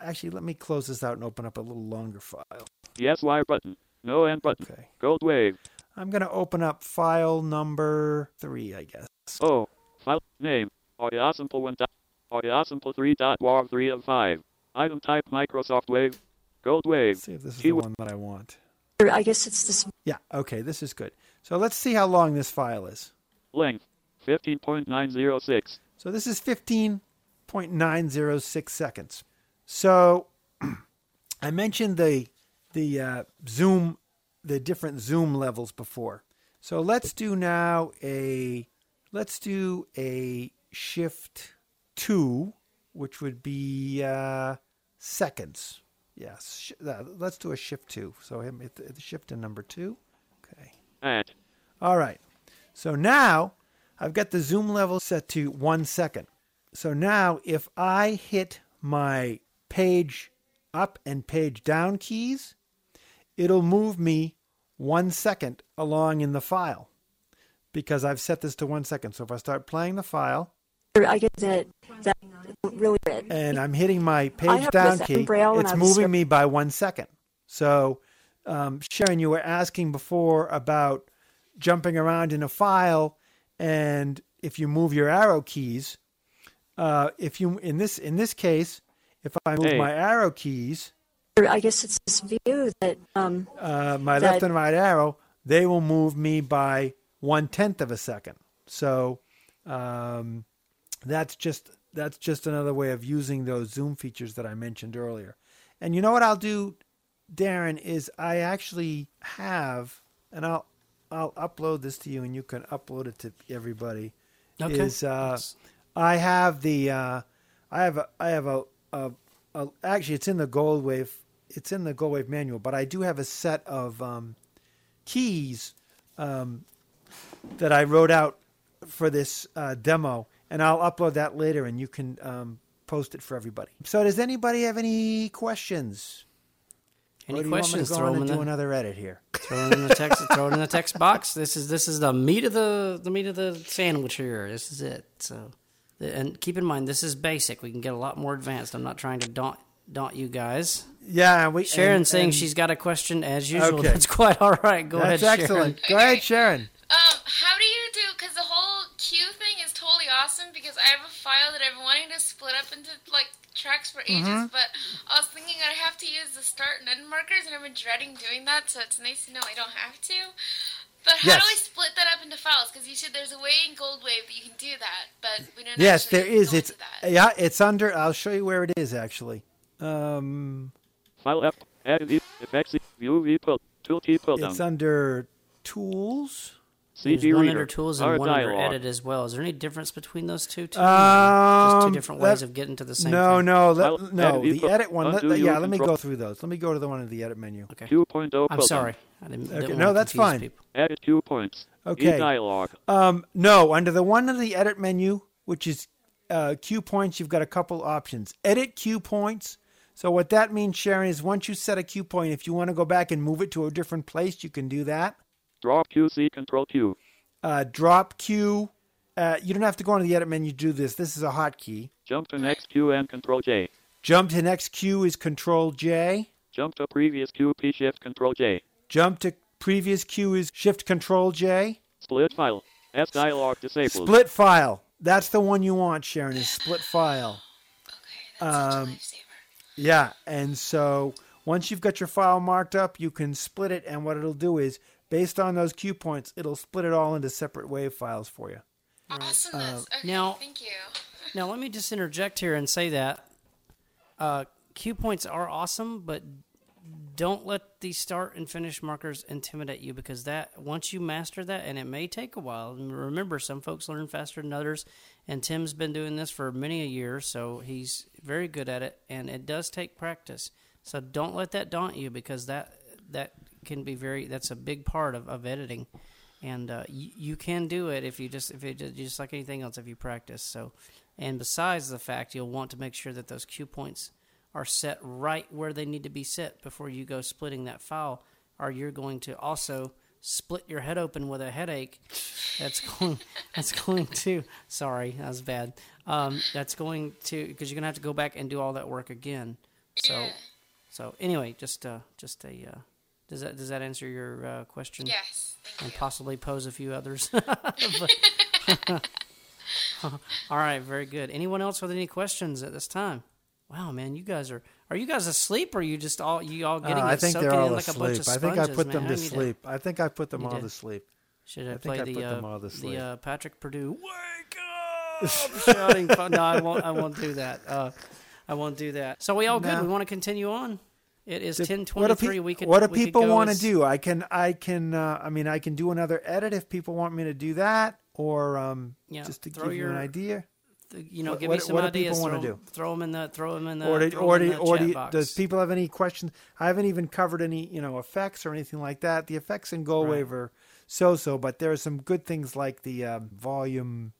Actually, let me close this out and open up a little longer file. Yes wire button. No end button. Okay. Gold wave. I'm going to open up file number three, I guess. Oh, File name. Audiosample 1. dot- Audiosample 3. dot WAV 3 of 5. Item type Microsoft Wave. Gold wave. See if this is the one that I want. I guess it's this. Yeah, okay, this is good. So let's see how long this file is. Length 15.906. So this is 15.906 seconds. So I mentioned the the uh, zoom, the different zoom levels before. So let's do now a let's do a shift two, which would be uh, seconds. Yes, sh- uh, let's do a shift two. So him hit the, the shift in number two. Okay. At. All right. So now I've got the zoom level set to one second. So now if I hit my page up and page down keys, it'll move me one second along in the file because I've set this to one second. So if I start playing the file I get that. That really good. and I'm hitting my page down key, Braille it's moving script- me by one second. So, um, Sharon, you were asking before about jumping around in a file, and if you move your arrow keys, uh, if you in this in this case, if I move Hey. my arrow keys, I guess it's this view that um, uh, my that- left and right arrow, they will move me by one tenth of a second. So um, that's just that's just another way of using those zoom features that I mentioned earlier. And you know what I'll do, Darren, is I actually have, and I'll I'll upload this to you, and you can upload it to everybody. Okay. is uh, I have the uh, I have a, I have a, a, a actually it's in the Gold Wave it's in the Gold Wave manual, but I do have a set of um, keys um, that I wrote out for this uh, demo, and I'll upload that later, and you can um, post it for everybody. So, does anybody have any questions? Any or do you want me questions? to go Throw on them and in do the- another edit here. Throw it in the text. throw it in the text box. This is this is the meat of the the meat of the sandwich here. This is it. So, and keep in mind this is basic. We can get a lot more advanced. I'm not trying to daunt daunt you guys. Yeah, we Sharon and- saying and- she's got a question as usual. Okay. That's quite all right. Go That's ahead, excellent. Sharon. Go ahead, Sharon. Um, how do you do? Because the whole cue thing is totally awesome. Because I have a file that I've been wanting to split up into like tracks for ages, Mm-hmm. Mhm. but I was thinking I'd have to use the start and end markers, and I've been dreading doing that. So it's nice to know I don't have to. But how Yes. do I split that up into files? Because you said there's a way in Goldwave that you can do that, but we don't. Yes, there is. It's that. yeah, it's under. I'll show you where it is actually. Um, File F, add the FX, view V pull, tool key pull down. it's under tools. There's one reader. under tools and one under edit as well. Is there any difference between those two? Too? Um, Just two different ways of getting to the same. No, thing. no, File- let, no. edit The edit one. Let, yeah, your let me go through those. Let me go to the one in the edit menu. Okay. 2.0 I'm pull sorry. I didn't, Okay, didn't no, that's fine. people. Added two points. Okay. E-dialogue. Um, no, under the one in the edit menu, which is uh, cue points, you've got a couple options. Edit cue points. So what that means, Sharon, is once you set a cue point, if you want to go back and move it to a different place, you can do that. Drop QC control Q. Uh, drop Q. Uh, you don't have to go into the edit menu to do this. This is a hotkey. Jump to next Q and control J. Jump to next Q is Control J. Jump to previous Q P shift control J. Jump to previous Q is Shift Control J. Split file. S dialog disabled. Split file. That's the one you want, Sharon. Is split file. Um, yeah, and so once you've got your file marked up, you can split it, and what it'll do is, based on those cue points, it'll split it all into separate wave files for you. Awesomeness. okay, now- thank you. Now, let me just interject here and say that uh, cue points are awesome, but don't let the start and finish markers intimidate you because that once you master that, and it may take a while. And remember, some folks learn faster than others, and Tim's been doing this for many a year, so he's very good at it, and it does take practice. So don't let that daunt you because that that can be very that's a big part of, of editing. And uh, you, you can do it if you just if it just, like anything else if you practice. So and besides the fact you'll want to make sure that those cue points are set right where they need to be set before you go splitting that file or you're going to also split your head open with a headache that's going that's going to sorry that was bad. Um, that's going to because you're gonna have to go back and do all that work again. So so anyway just uh just a uh, does that does that answer your uh, question Yes, and possibly pose a few others But- all right very good anyone else with any questions at this time wow man you guys are are you guys asleep or are you just all you all getting Uh, I think they're all in like a bunch asleep. of I think I put man? them to I need sleep. I think I put them all to sleep. Should I I think play I the put them uh, all to sleep. the uh, Patrick Purdue wake up shouting? No, I won't. I won't do that. Uh, I won't do that. So we all good. No. We want to continue on. It is ten what twenty do, we could. what do people want to as- do? I can, I can, uh, I mean, I can do another edit if people want me to do that, or um, Yeah, just to give you an idea. You know, What- give what- me some what do people wanna do? Throw them in the. Throw them in the. or do, or 'em in do, the or chat do, box. does people have any questions? I haven't even covered any, you know, effects or anything like that. The effects in GoldWave are so-so, but there are some good things like the um, volume.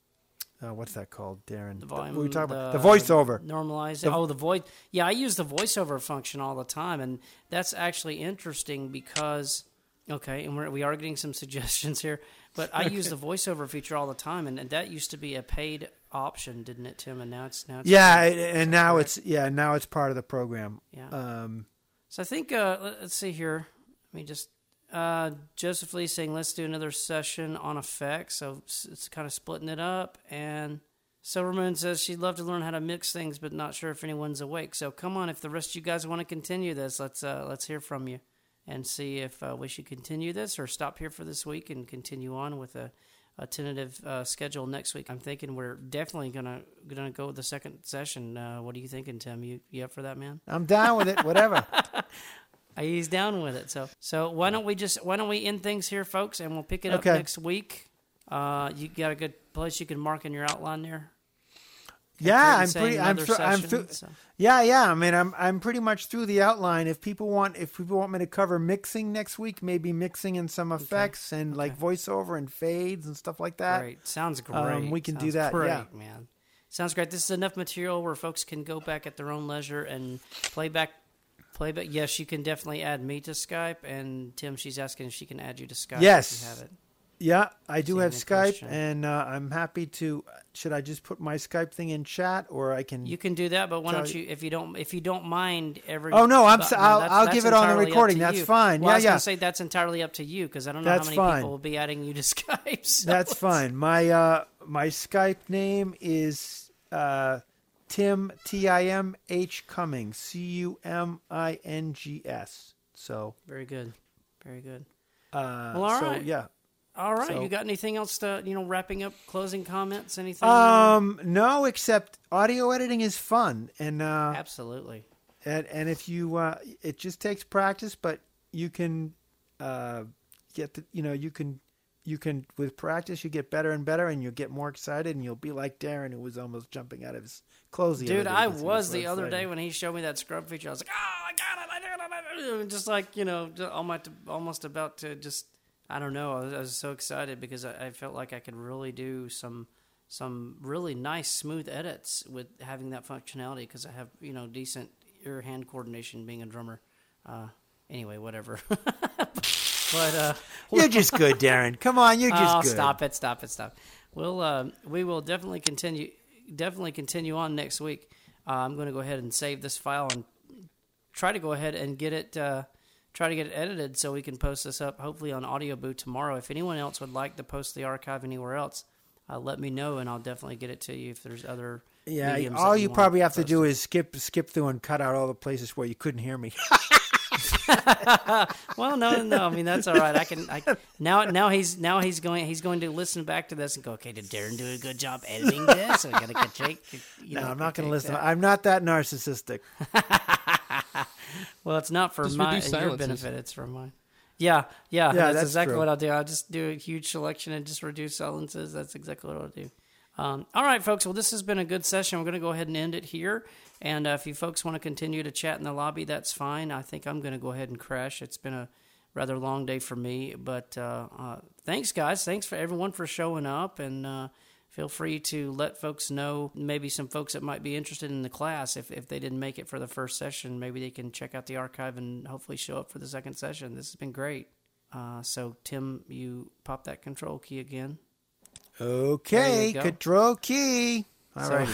Uh, what's that called, Darren? The volume, we were talking about the voiceover. normalize. The- oh, the voice. Yeah, I use the voiceover function all the time, and that's actually interesting because okay, and we're, we are getting some suggestions here, but I use the voiceover feature all the time, and, and that used to be a paid option, didn't it, Tim? And now it's now it's yeah, and now it's yeah, now it's part of the program. Yeah. Um, So I think uh, let's see here. Let me just uh, Joseph Lee saying let's do another session on effects. So it's, kind of splitting it up. And Silvermoon says she'd love to learn how to mix things, but not sure if anyone's awake. So come on, if the rest of you guys want to continue this, let's uh, let's hear from you and see if uh, we should continue this or stop here for this week and continue on with a. A tentative uh, schedule next week. I'm thinking we're definitely gonna gonna go with the second session. Uh, what are you thinking, Tim? You you up for that, man? I'm down with it. Whatever. I he's down with it. So so why don't we just why don't we end things here, folks, and we'll pick it up Okay. next week. Uh, you got a good place you can mark in your outline there. Yeah, I'm pretty. I'm, through, I'm through. so- Yeah, yeah. I mean, I'm I'm pretty much through the outline. If people want, if people want me to cover mixing next week, maybe mixing and some effects and like voiceover and fades and stuff like that. Great. Sounds great. Um, we can do that. Great, yeah. man. Sounds great. This is enough material where folks can go back at their own leisure and play back. Play back. Yes, you can definitely add me to Skype. And Tim, she's asking if she can add you to Skype. Yes. If you have it. Yeah, I do have Skype, question? and uh, I'm happy to. Should I just put my Skype thing in chat, or I can? You can do that, but why don't you, if you don't, if you don't mind every. Oh, no, I'm but- I'll- that's- I'll that's give it on the recording. That's you. fine. Well, Yeah, I was yeah. gonna say that's entirely up to you because I don't know That's how many fine. people will be adding you to Skype. so That's fine. My uh, my Skype name is uh, Tim T I M H Cumings C U M I N G S. So Very good. Very good. Uh, well, all right. so, yeah. All right. So- You got anything else to you know wrapping up, closing comments, anything? Um, no, except audio editing is fun, and uh, absolutely. And and if you, uh, it just takes practice, but you can uh, get the, you know, you can, you can with practice, you get better and better, and you'll get more excited, and you'll be like Darren, who was almost jumping out of his clothes. the other Dude, I was the other day when he showed me that scrub feature. I was like, "Oh, I got it! I got it! I got it!" Just like you know, almost almost about to just. I don't know. I was, I was so excited because I, I felt like I could really do some some really nice smooth edits with having that functionality because I have you know decent ear hand coordination being a drummer. Uh, anyway, whatever. but uh, You're just good, Darren. Come on, you're just oh, good. Stop it! Stop it! Stop. We'll uh, we will definitely continue definitely continue on next week. Uh, I'm going to go ahead and save this file and try to go ahead and get it uh, try to get it edited so we can post this up hopefully on Audioboo tomorrow. If anyone else would like to post the archive anywhere else, uh, let me know and I'll definitely get it to you if there's other Yeah, all that you probably have to do is skip skip through and cut out all the places where you couldn't hear me. well, no, no. I mean, that's all right. I can. I, now, now he's now he's going. He's going to listen back to this and go. Okay, did Darren do a good job editing this? So we got to critique. You no, know, I'm not going to listen. that. I'm not that narcissistic. Well, it's not for Just my reduce your benefit. It's for mine. Yeah, yeah, Yeah, that's, that's exactly true. what I'll do. I'll just do a huge selection and just reduce silences. That's exactly what I'll do. Um, all right, folks. Well, this has been a good session. We're going to go ahead and end it here. And uh, if you folks want to continue to chat in the lobby, that's fine. I think I'm going to go ahead and crash. It's been a rather long day for me, but uh, uh, thanks, guys. Thanks for everyone for showing up, and uh, feel free to let folks know. Maybe some folks that might be interested in the class, if if they didn't make it for the first session, maybe they can check out the archive and hopefully show up for the second session. This has been great. Uh, so, Tim, you pop that control key again. There Okay, you go. control key. All So- right.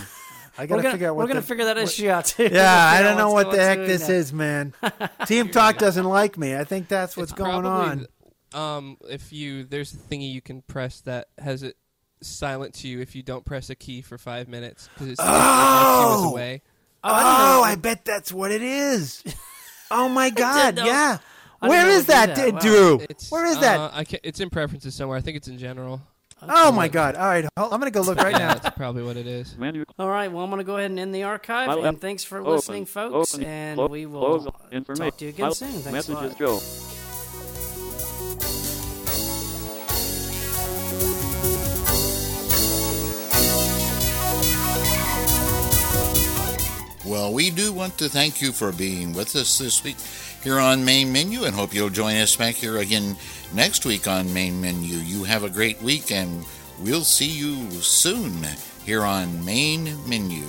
I gotta gonna- figure out what we're gonna the- figure that what- issue out, too. Yeah, I don't know what the heck doing this that. is, man. TeamTalk doesn't like me. I think that's what's It's going on. Um, if you there's a thingy you can press that has it silent to you if you don't press a key for five minutes because it's it marks you as Oh! away. Oh, I bet that's what it is. Oh my God! Yeah. I Where didn't know is it would do that, that. Wow. Drew? It's, Where is uh, that? I ca it's in preferences somewhere. I think it's in general. Oh my God! All right, I'm gonna go look right now. That's probably what it is. All right, well, I'm going to go ahead and end the archive. File and thanks for open, listening, folks. open, and clo- we will close talk information. to you again File soon. Thanks a lot. Messages. Well, we do want to thank you for being with us this week here on Main Menu and hope you'll join us back here again next week on Main Menu. You have a great week and we'll see you soon here on Main Menu.